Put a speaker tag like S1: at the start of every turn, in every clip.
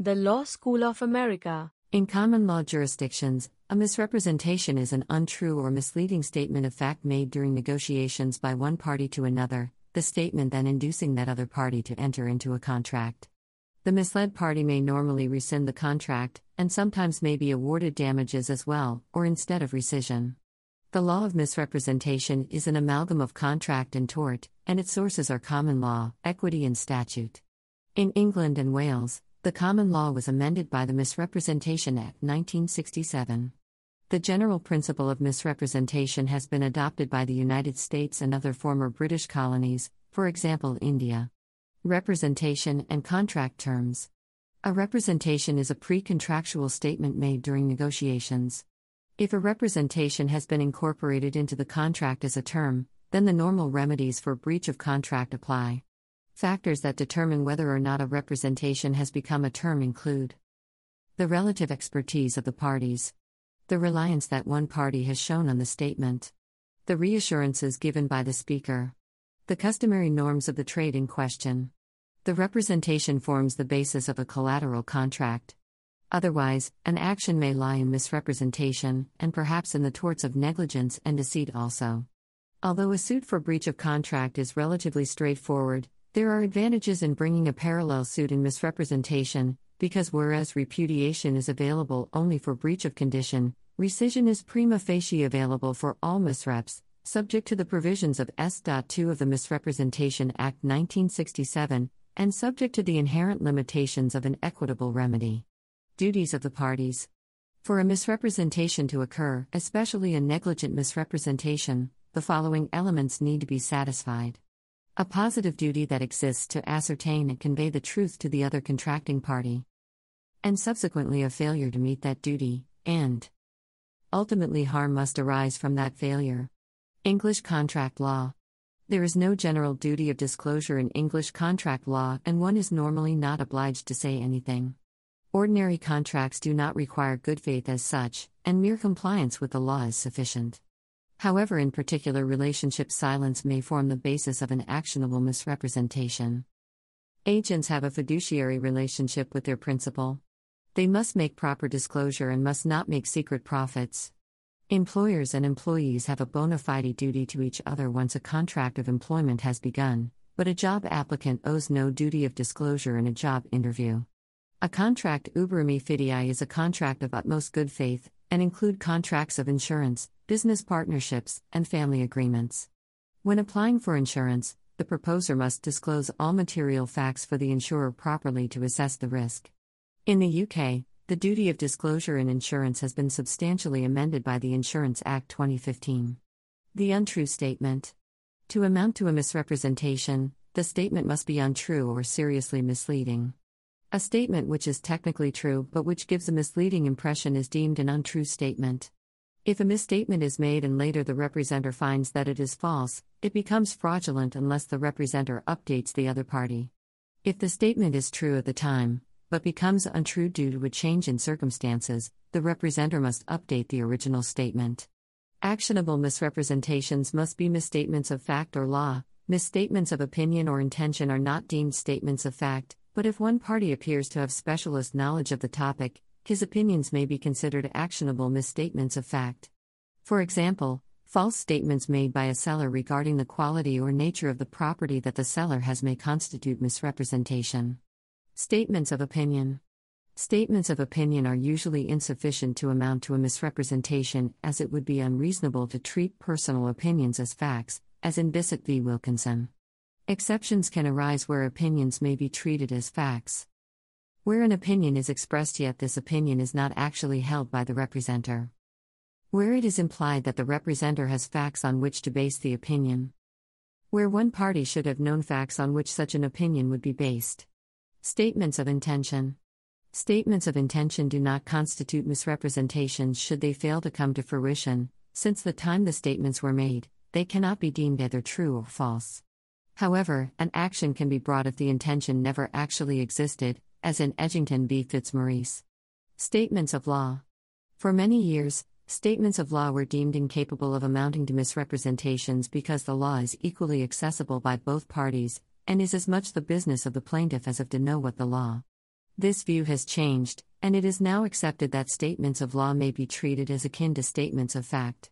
S1: The Law School of America.
S2: In common law jurisdictions, a misrepresentation is an untrue or misleading statement of fact made during negotiations by one party to another, the statement then inducing that other party to enter into a contract. The misled party may normally rescind the contract, and sometimes may be awarded damages as well, or instead of rescission. The law of misrepresentation is an amalgam of contract and tort, and its sources are common law, equity, and statute. In England and Wales, the common law was amended by the Misrepresentation Act 1967. The general principle of misrepresentation has been adopted by the United States and other former British colonies, for example, India. Representation and contract terms. A representation is a pre contractual statement made during negotiations. If a representation has been incorporated into the contract as a term, then the normal remedies for breach of contract apply. Factors that determine whether or not a representation has become a term include the relative expertise of the parties, the reliance that one party has shown on the statement, the reassurances given by the speaker, the customary norms of the trade in question. The representation forms the basis of a collateral contract. Otherwise, an action may lie in misrepresentation, and perhaps in the torts of negligence and deceit also. Although a suit for breach of contract is relatively straightforward, there are advantages in bringing a parallel suit in misrepresentation, because whereas repudiation is available only for breach of condition, rescission is prima facie available for all misreps, subject to the provisions of S.2 of the Misrepresentation Act 1967, and subject to the inherent limitations of an equitable remedy. Duties of the parties. For a misrepresentation to occur, especially a negligent misrepresentation, the following elements need to be satisfied a positive duty that exists to ascertain and convey the truth to the other contracting party, and subsequently a failure to meet that duty, and ultimately harm must arise from that failure. English contract law. There is no general duty of disclosure in English contract law, and one is normally not obliged to say anything. Ordinary contracts do not require good faith as such, and mere compliance with the law is sufficient. However, in particular relationships, silence may form the basis of an actionable misrepresentation. Agents have a fiduciary relationship with their principal. They must make proper disclosure and must not make secret profits. Employers and employees have a bona fide duty to each other once a contract of employment has begun, but a job applicant owes no duty of disclosure in a job interview. A contract uberrimae fidei is a contract of utmost good faith, and include contracts of insurance, business partnerships, and family agreements. When applying for insurance, the proposer must disclose all material facts for the insurer properly to assess the risk. In the UK, the duty of disclosure in insurance has been substantially amended by the Insurance Act 2015. The untrue statement. To amount to a misrepresentation, the statement must be untrue or seriously misleading. A statement which is technically true but which gives a misleading impression is deemed an untrue statement. If a misstatement is made and later the representer finds that it is false, it becomes fraudulent unless the representer updates the other party. If the statement is true at the time, but becomes untrue due to a change in circumstances, the representer must update the original statement. Actionable misrepresentations must be misstatements of fact or law. Misstatements of opinion or intention are not deemed statements of fact, but if one party appears to have specialist knowledge of the topic, his opinions may be considered actionable misstatements of fact. For example, false statements made by a seller regarding the quality or nature of the property that the seller has may constitute misrepresentation. Statements of opinion. Statements of opinion are usually insufficient to amount to a misrepresentation, as it would be unreasonable to treat personal opinions as facts, as in Bisset v. Wilkinson. Exceptions can arise where opinions may be treated as facts. Where an opinion is expressed yet this opinion is not actually held by the representer. Where it is implied that the representer has facts on which to base the opinion. Where one party should have known facts on which such an opinion would be based. Statements of intention. Statements of intention do not constitute misrepresentations should they fail to come to fruition, since the time the statements were made, they cannot be deemed either true or false. However, an action can be brought if the intention never actually existed, as in Edgington v. Fitzmaurice. Statements of law. For many years, statements of law were deemed incapable of amounting to misrepresentations because the law is equally accessible by both parties, and is as much the business of the plaintiff as of to know what the law. This view has changed, and it is now accepted that statements of law may be treated as akin to statements of fact.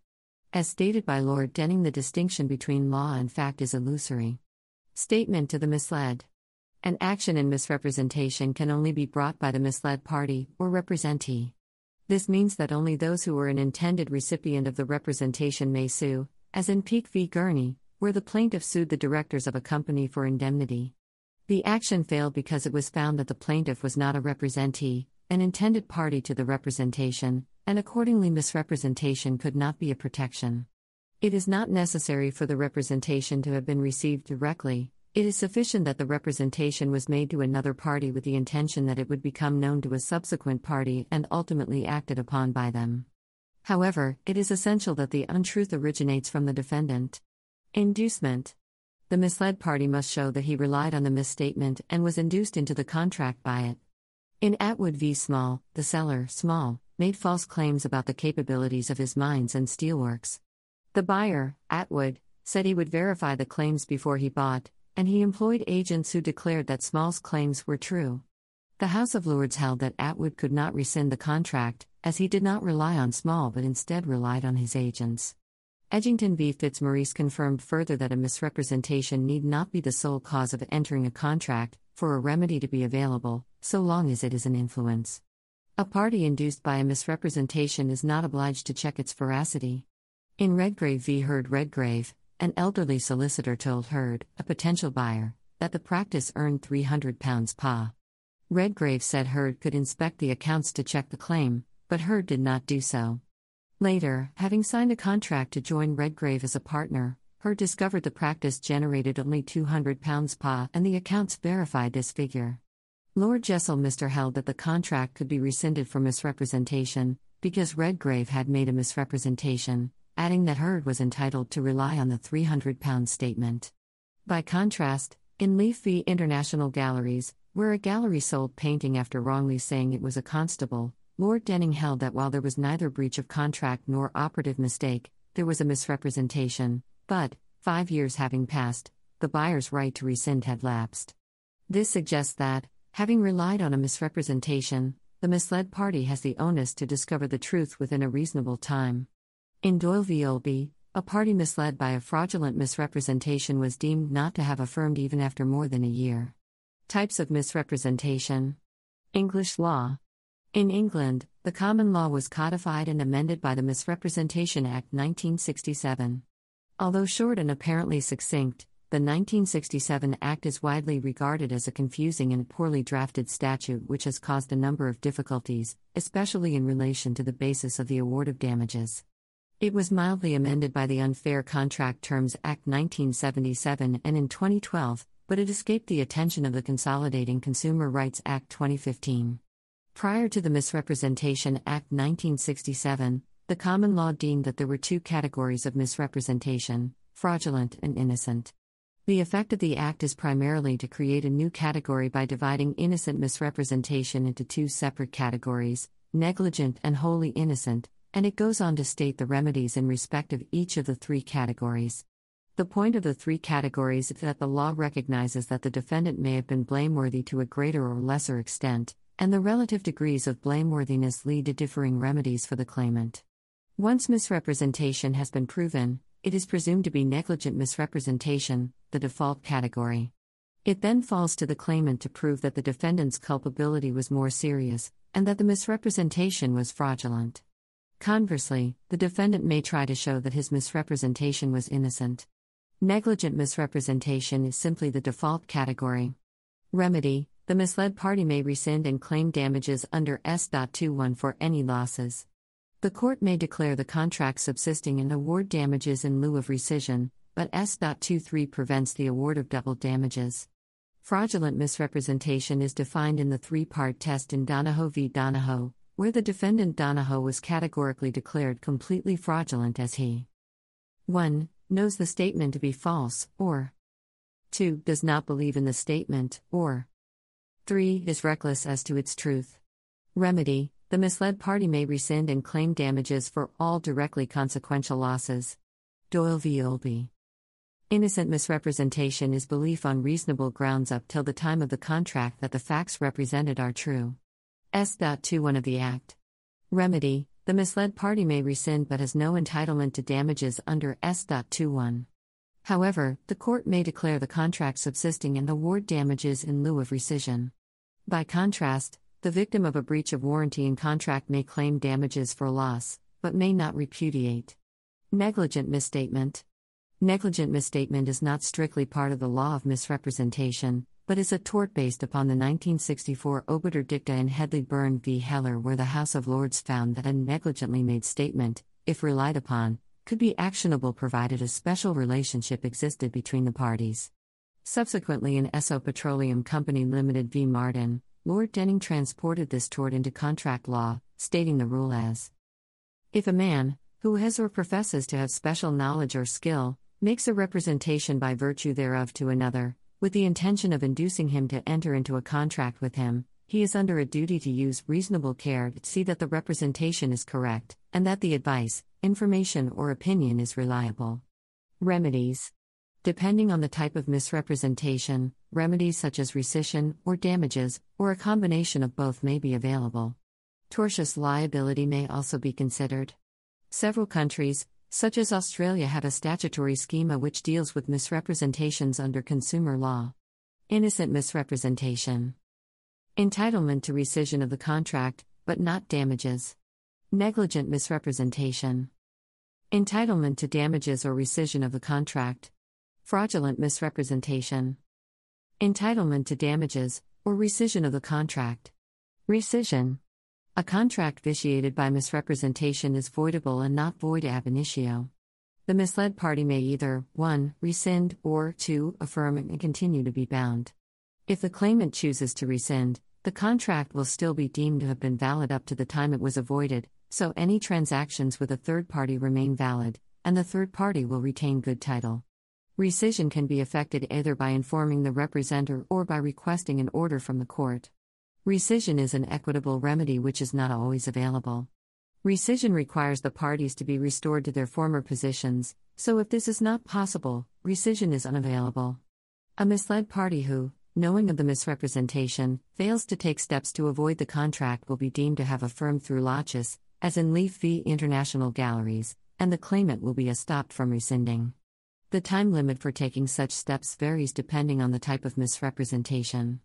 S2: As stated by Lord Denning, the distinction between law and fact is illusory. Statement to the misled. An action in misrepresentation can only be brought by the misled party, or representee. This means that only those who were an intended recipient of the representation may sue, as in Peek v. Gurney, where the plaintiff sued the directors of a company for indemnity. The action failed because it was found that the plaintiff was not a representee, an intended party to the representation, and accordingly misrepresentation could not be a protection. It is not necessary for the representation to have been received directly, it is sufficient that the representation was made to another party with the intention that it would become known to a subsequent party and ultimately acted upon by them. However, it is essential that the untruth originates from the defendant. Inducement The misled party must show that he relied on the misstatement and was induced into the contract by it. In Attwood v. Small, the seller, Small, made false claims about the capabilities of his mines and steelworks. The buyer, Attwood, said he would verify the claims before he bought, and he employed agents who declared that Small's claims were true. The House of Lords held that Attwood could not rescind the contract, as he did not rely on Small but instead relied on his agents. Edgington v. Fitzmaurice confirmed further that a misrepresentation need not be the sole cause of entering a contract, for a remedy to be available, so long as it is an influence. A party induced by a misrepresentation is not obliged to check its veracity. In Redgrave v. Hurd Redgrave, an elderly solicitor told Hurd, a potential buyer, that the practice earned £300 pa. Redgrave said Hurd could inspect the accounts to check the claim, but Hurd did not do so. Later, having signed a contract to join Redgrave as a partner, Hurd discovered the practice generated only £200 pa and the accounts verified this figure. Lord Jesselminster held that the contract could be rescinded for misrepresentation, because Redgrave had made a misrepresentation, adding that Hurd was entitled to rely on the £300 statement. By contrast, in Leaf v. International Galleries, where a gallery sold painting after wrongly saying it was a Constable, Lord Denning held that while there was neither breach of contract nor operative mistake, there was a misrepresentation, but, five years having passed, the buyer's right to rescind had lapsed. This suggests that, Having relied on a misrepresentation, the misled party has the onus to discover the truth within a reasonable time. In Doyle v. Olby, a party misled by a fraudulent misrepresentation was deemed not to have affirmed even after more than a year. Types of misrepresentation English law. In England, the common law was codified and amended by the Misrepresentation Act 1967. Although short and apparently succinct, the 1967 Act is widely regarded as a confusing and poorly drafted statute which has caused a number of difficulties, especially in relation to the basis of the award of damages. It was mildly amended by the Unfair Contract Terms Act 1977 and in 2012, but it escaped the attention of the Consolidating Consumer Rights Act 2015. Prior to the Misrepresentation Act 1967, the common law deemed that there were two categories of misrepresentation fraudulent and innocent. The effect of the Act is primarily to create a new category by dividing innocent misrepresentation into two separate categories negligent and wholly innocent, and it goes on to state the remedies in respect of each of the three categories. The point of the three categories is that the law recognizes that the defendant may have been blameworthy to a greater or lesser extent, and the relative degrees of blameworthiness lead to differing remedies for the claimant. Once misrepresentation has been proven, it is presumed to be negligent misrepresentation, the default category. It then falls to the claimant to prove that the defendant's culpability was more serious, and that the misrepresentation was fraudulent. Conversely, the defendant may try to show that his misrepresentation was innocent. Negligent misrepresentation is simply the default category. Remedy The misled party may rescind and claim damages under S.21 for any losses. The court may declare the contract subsisting and award damages in lieu of rescission, but S.23 prevents the award of double damages. Fraudulent misrepresentation is defined in the three part test in Donahoe v. Donahoe, where the defendant Donahoe was categorically declared completely fraudulent as he 1. knows the statement to be false, or 2. does not believe in the statement, or 3. is reckless as to its truth. Remedy The misled party may rescind and claim damages for all directly consequential losses. Doyle v. Olby. Innocent misrepresentation is belief on reasonable grounds up till the time of the contract that the facts represented are true. S.21 of the Act. Remedy The misled party may rescind but has no entitlement to damages under S.21. However, the court may declare the contract subsisting and award damages in lieu of rescission. By contrast, the victim of a breach of warranty in contract may claim damages for loss, but may not repudiate. Negligent misstatement. Negligent misstatement is not strictly part of the law of misrepresentation, but is a tort based upon the 1964 obiter dicta in Hedley Byrne v. Heller, where the House of Lords found that a negligently made statement, if relied upon, could be actionable provided a special relationship existed between the parties. Subsequently, in Esso Petroleum Company Limited v. Mardon, Lord Denning transported this tort into contract law, stating the rule as If a man, who has or professes to have special knowledge or skill, makes a representation by virtue thereof to another, with the intention of inducing him to enter into a contract with him, he is under a duty to use reasonable care to see that the representation is correct, and that the advice, information, or opinion is reliable. Remedies Depending on the type of misrepresentation, remedies such as rescission or damages, or a combination of both may be available. Tortious liability may also be considered. Several countries, such as Australia, have a statutory schema which deals with misrepresentations under consumer law. Innocent misrepresentation. Entitlement to rescission of the contract, but not damages. Negligent misrepresentation. Entitlement to damages or rescission of the contract. Fraudulent misrepresentation. Entitlement to damages, or rescission of the contract. Rescission. A contract vitiated by misrepresentation is voidable and not void ab initio. The misled party may either 1. rescind or 2. affirm and continue to be bound. If the claimant chooses to rescind, the contract will still be deemed to have been valid up to the time it was avoided, so any transactions with a third party remain valid, and the third party will retain good title. Rescission can be effected either by informing the representer or by requesting an order from the court. Rescission is an equitable remedy which is not always available. Rescission requires the parties to be restored to their former positions, so if this is not possible, rescission is unavailable. A misled party who, knowing of the misrepresentation, fails to take steps to avoid the contract will be deemed to have affirmed through laches, as in Leaf v. International Galleries, and the claimant will be estopped from rescinding. The time limit for taking such steps varies depending on the type of misrepresentation.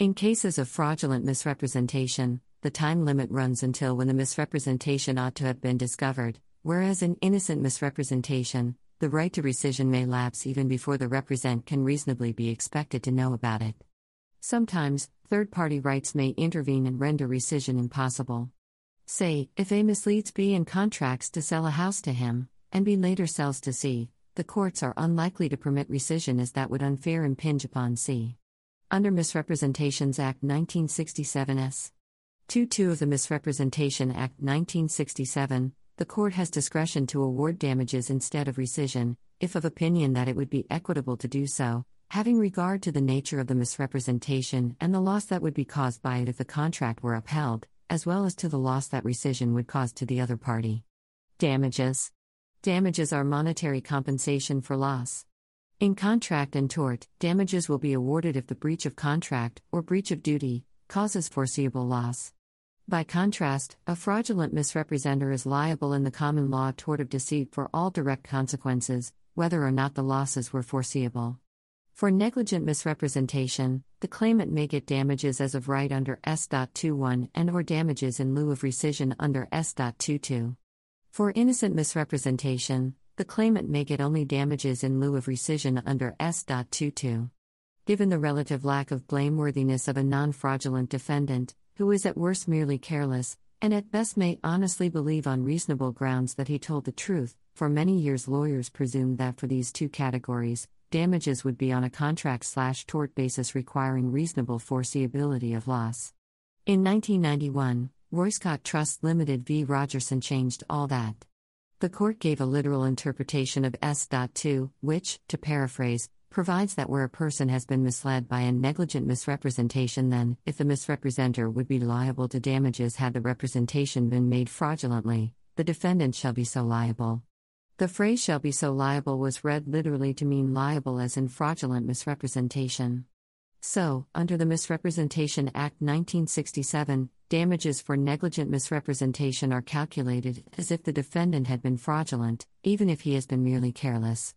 S2: In cases of fraudulent misrepresentation, the time limit runs until when the misrepresentation ought to have been discovered, whereas in innocent misrepresentation, the right to rescission may lapse even before the represent can reasonably be expected to know about it. Sometimes, third party rights may intervene and render rescission impossible. Say, if A misleads B and contracts to sell a house to him, and B later sells to C, the courts are unlikely to permit rescission as that would unfair impinge upon C. Under Misrepresentations Act 1967 S. 2 of the Misrepresentation Act 1967, the court has discretion to award damages instead of rescission, if of opinion that it would be equitable to do so, having regard to the nature of the misrepresentation and the loss that would be caused by it if the contract were upheld, as well as to the loss that rescission would cause to the other party. Damages Damages are monetary compensation for loss. In contract and tort, damages will be awarded if the breach of contract, or breach of duty, causes foreseeable loss. By contrast, a fraudulent misrepresenter is liable in the common law tort of deceit for all direct consequences, whether or not the losses were foreseeable. For negligent misrepresentation, the claimant may get damages as of right under S.21 and or damages in lieu of rescission under S.22. For innocent misrepresentation, the claimant may get only damages in lieu of rescission under S.22. Given the relative lack of blameworthiness of a non fraudulent defendant, who is at worst merely careless, and at best may honestly believe on reasonable grounds that he told the truth, for many years lawyers presumed that for these two categories, damages would be on a contract slash tort basis requiring reasonable foreseeability of loss. In 1991, Royscot Trust Limited v. Rogerson changed all that. The court gave a literal interpretation of S.2, which, to paraphrase, provides that where a person has been misled by a negligent misrepresentation, then, if the misrepresenter would be liable to damages had the representation been made fraudulently, the defendant shall be so liable. The phrase shall be so liable was read literally to mean liable as in fraudulent misrepresentation. So, under the Misrepresentation Act 1967, damages for negligent misrepresentation are calculated as if the defendant had been fraudulent, even if he has been merely careless.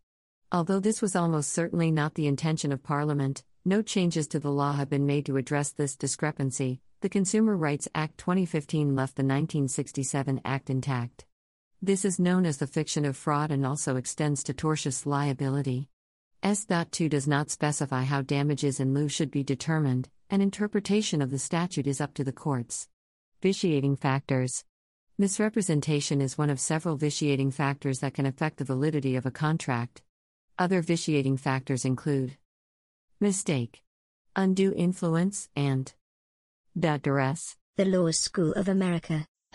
S2: Although this was almost certainly not the intention of Parliament, no changes to the law have been made to address this discrepancy. The Consumer Rights Act 2015 left the 1967 Act intact. This is known as the fiction of fraud and also extends to tortious liability. S.2 does not specify how damages in lieu should be determined, and interpretation of the statute is up to the courts. Vitiating factors Misrepresentation is one of several vitiating factors that can affect the validity of a contract. Other vitiating factors include mistake, undue influence, and duress.
S3: The Law School of America.